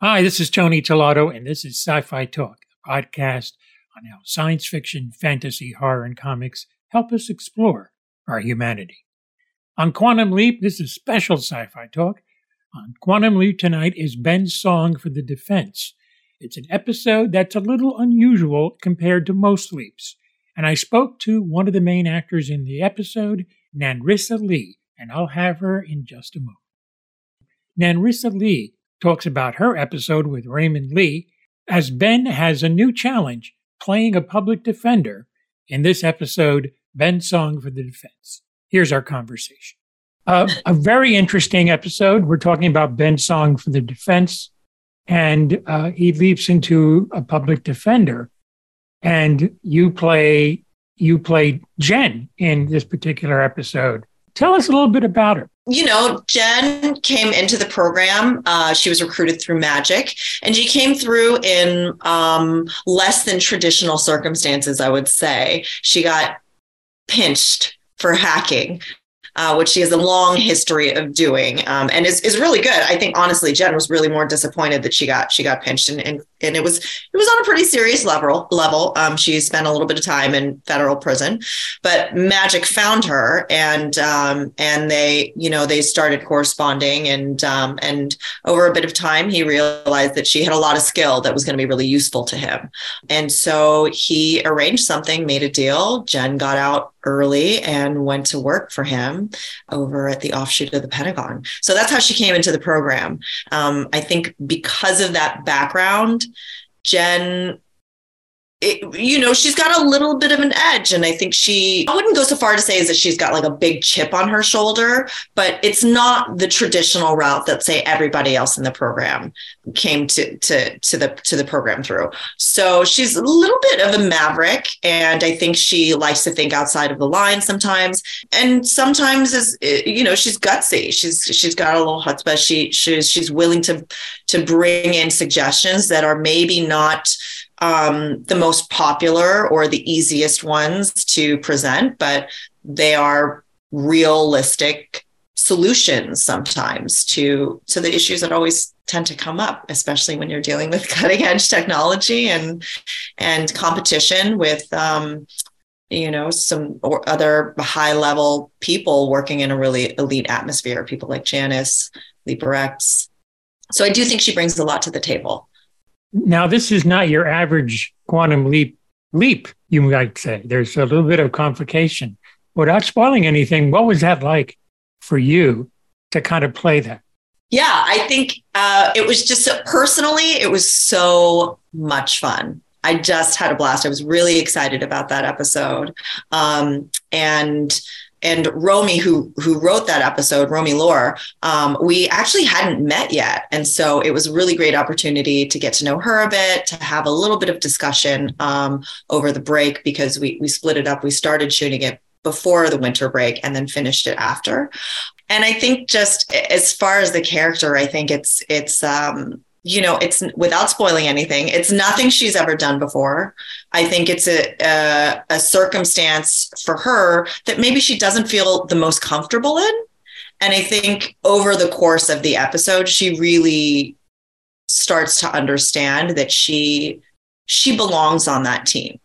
Hi, this is Tony Tolato, and this is Sci Fi Talk, a podcast on how science fiction, fantasy, horror, and comics help us explore our humanity. On Quantum Leap, this is special sci fi talk. On Quantum Leap tonight is Ben's song for the defense. It's an episode that's a little unusual compared to most leaps. And I spoke to one of the main actors in the episode, Nanrisa Lee, and I'll have her in just a moment. Nanrisa Lee talks about her episode with Raymond Lee as Ben has a new challenge playing a public defender in this episode, Ben's Song for the Defense. Here's our conversation. Uh, a very interesting episode. We're talking about Ben's Song for the Defense, and uh, he leaps into a public defender, and you play you play Jenn in this particular episode. Tell us a little bit about her. You know, Jenn came into the program. Uh, she was recruited through Magic, and she came through in um, less than traditional circumstances, I would say. She got pinched for hacking uh, which she has a long history of doing, um, and is, is really good. I think honestly, Jenn was really more disappointed that she got she got pinched, and, and and it was it was on a pretty serious level. Level, um, she spent a little bit of time in federal prison, but Magic found her, and um, and they you know they started corresponding, and um, and over a bit of time, he realized that she had a lot of skill that was going to be really useful to him, and so he arranged something, made a deal. Jenn got out early and went to work for him over at the offshoot of the Pentagon. So that's how she came into the program. Um, I think because of that background, Jenn it, you know, she's got a little bit of an edge. And I think she, I wouldn't go so far to say is that she's got like a big chip on her shoulder, but it's not the traditional route that say everybody else in the program came to, to, to the, to the program through. So she's a little bit of a maverick. And I think she likes to think outside of the line sometimes. And sometimes is, eh, you know, she's gutsy. She's, she's got a little chutzpah. She, she's, she's willing to, to bring in suggestions that are maybe not, um, the most popular or the easiest ones to present, but they are realistic solutions sometimes to to the issues that always tend to come up especially when you're dealing with cutting edge technology and and competition with um, you know some or other high level people working in a really elite atmosphere people like janice leaper so i do think she brings a lot to the table now, this is not your average quantum leap leap, you might say. There's a little bit of complication. Without spoiling anything, what was that like for you to kind of play that? Yeah, I think uh, it was just so, personally, it was so much fun. I just had a blast. I was really excited about that episode. Um, and and Romy, who who wrote that episode, Romy Lore, um, we actually hadn't met yet, and so it was a really great opportunity to get to know her a bit, to have a little bit of discussion um, over the break because we we split it up. We started shooting it before the winter break and then finished it after. And I think just as far as the character, I think it's it's um, you know, it's without spoiling anything, it's nothing she's ever done before. I think it's a, a, a circumstance for her that maybe she doesn't feel the most comfortable in. And I think over the course of the episode, she really starts to understand that she she belongs on that team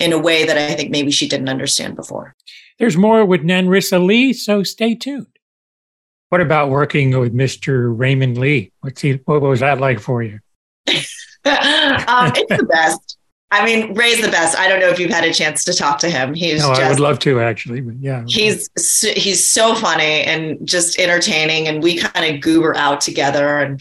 in a way that I think maybe she didn't understand before. There's more with Nanrisa Lee, so stay tuned. What about working with Mr. Raymond Lee? What's he, what was that like for you? um, it's the best. I mean, Ray's the best. I don't know if you've had a chance to talk to him. He's no, just, I would love to actually, but yeah. He's he's so funny and just entertaining, and we kind of goober out together and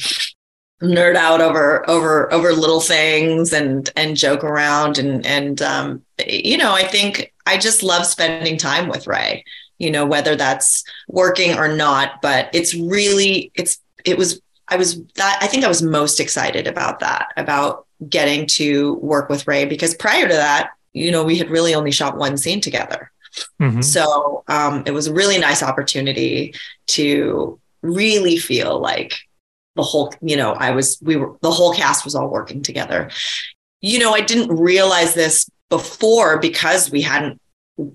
nerd out over over over little things and and joke around and and um, you know, I think I just love spending time with Ray you know, whether that's working or not. But it's really, it's, it was, I was that, I think I was most excited about that, about getting to work with Ray because prior to that, you know, we had really only shot one scene together. Mm-hmm. So um, it was a really nice opportunity to really feel like the whole, you know, I was, we were, the whole cast was all working together. You know, I didn't realize this before because we hadn't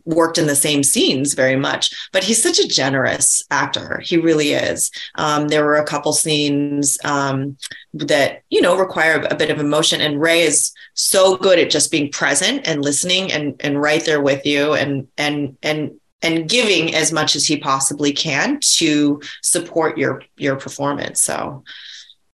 worked in the same scenes very much but he's such a generous actor. He really is. Um, there were a couple scenes um, that you know require a bit of emotion and ray is so good at just being present and listening and and right there with you and and and and giving as much as he possibly can to support your your performance. So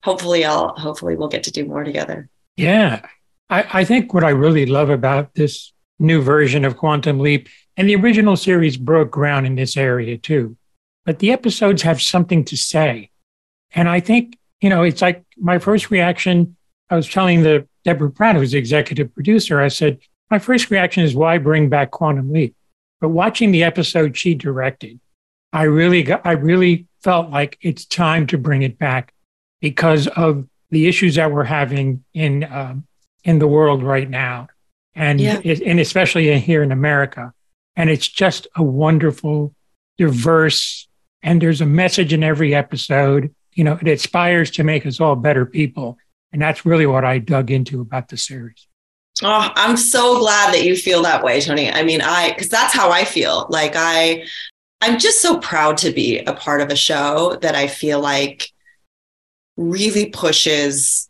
hopefully i'll hopefully we'll get to do more together. Yeah. I, I think what i really love about this new version of Quantum Leap. And the original series broke ground in this area too. But the episodes have something to say. And I think, you know, it's like my first reaction. I was telling the Deborah Pratt, who's the executive producer, I said, my first reaction is why bring back Quantum Leap? But watching the episode she directed, I really got, I really felt like it's time to bring it back because of the issues that we're having in um, in the world right now and yeah. and especially here in America. And it's just a wonderful, diverse, and there's a message in every episode. You know, it aspires to make us all better people, and that's really what I dug into about the series. Oh, I'm so glad that you feel that way, Tony. I mean, I because that's how I feel. Like I, I'm just so proud to be a part of a show that I feel like really pushes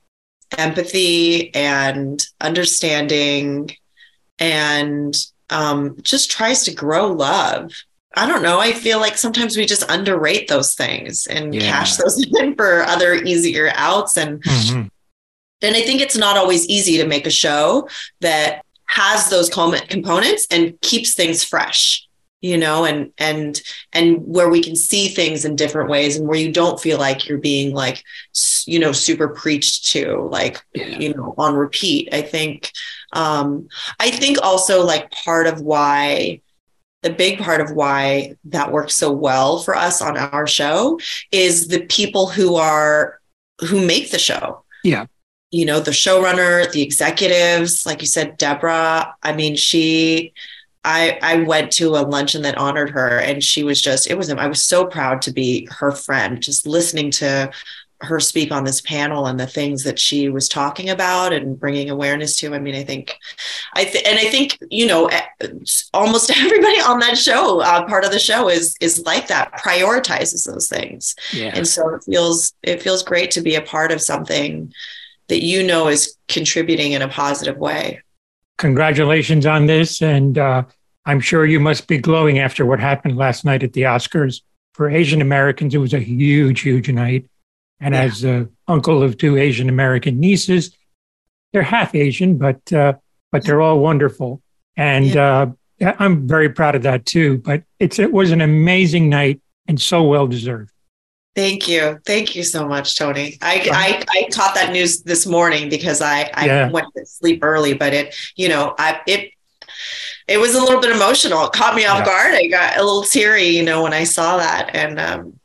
empathy and understanding and um, just tries to grow love. I don't know. I feel like sometimes we just underrate those things and yeah. cash those in for other easier outs. And mm-hmm. and I think it's not always easy to make a show that has those components and keeps things fresh you know and and and where we can see things in different ways and where you don't feel like you're being like you know super preached to like yeah. you know on repeat. I think um i think also like part of why the big part of why that works so well for us on our show is the people who are who make the show. Yeah. You know the showrunner the executives like you said deborah i mean she I I went to a luncheon that honored her, and she was just it was I was so proud to be her friend, just listening to her speak on this panel and the things that she was talking about and bringing awareness to. I mean, I think, I th- and I think you know, almost everybody on that show, uh, part of the show is is like that, prioritizes those things, yeah. and so it feels it feels great to be a part of something that you know is contributing in a positive way congratulations on this. And uh, I'm sure you must be glowing after what happened last night at the Oscars. For Asian Americans, it was a huge, huge night. And yeah. as a uncle of two Asian American nieces, they're half Asian, but uh, but they're all wonderful. And yeah. uh, I'm very proud of that too. But it's it was an amazing night and so well deserved. Thank you. Thank you so much, Tony. I, I, I caught that news this morning because I, I yeah. went to sleep early, but it, you know, I, it, it was a little bit emotional. It caught me off yeah. guard. I got a little teary, you know, when I saw that. And, um,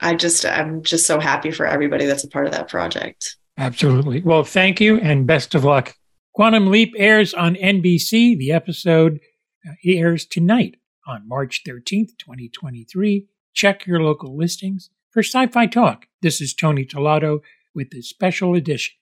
I just, I'm just so happy for everybody that's a part of that project. Absolutely. Well, thank you and best of luck. Quantum Leap airs on NBC. The episode uh, airs tonight on March 13th, 2023 check your local listings. For Sci Fi Talk, this is Tony Tolato with this special edition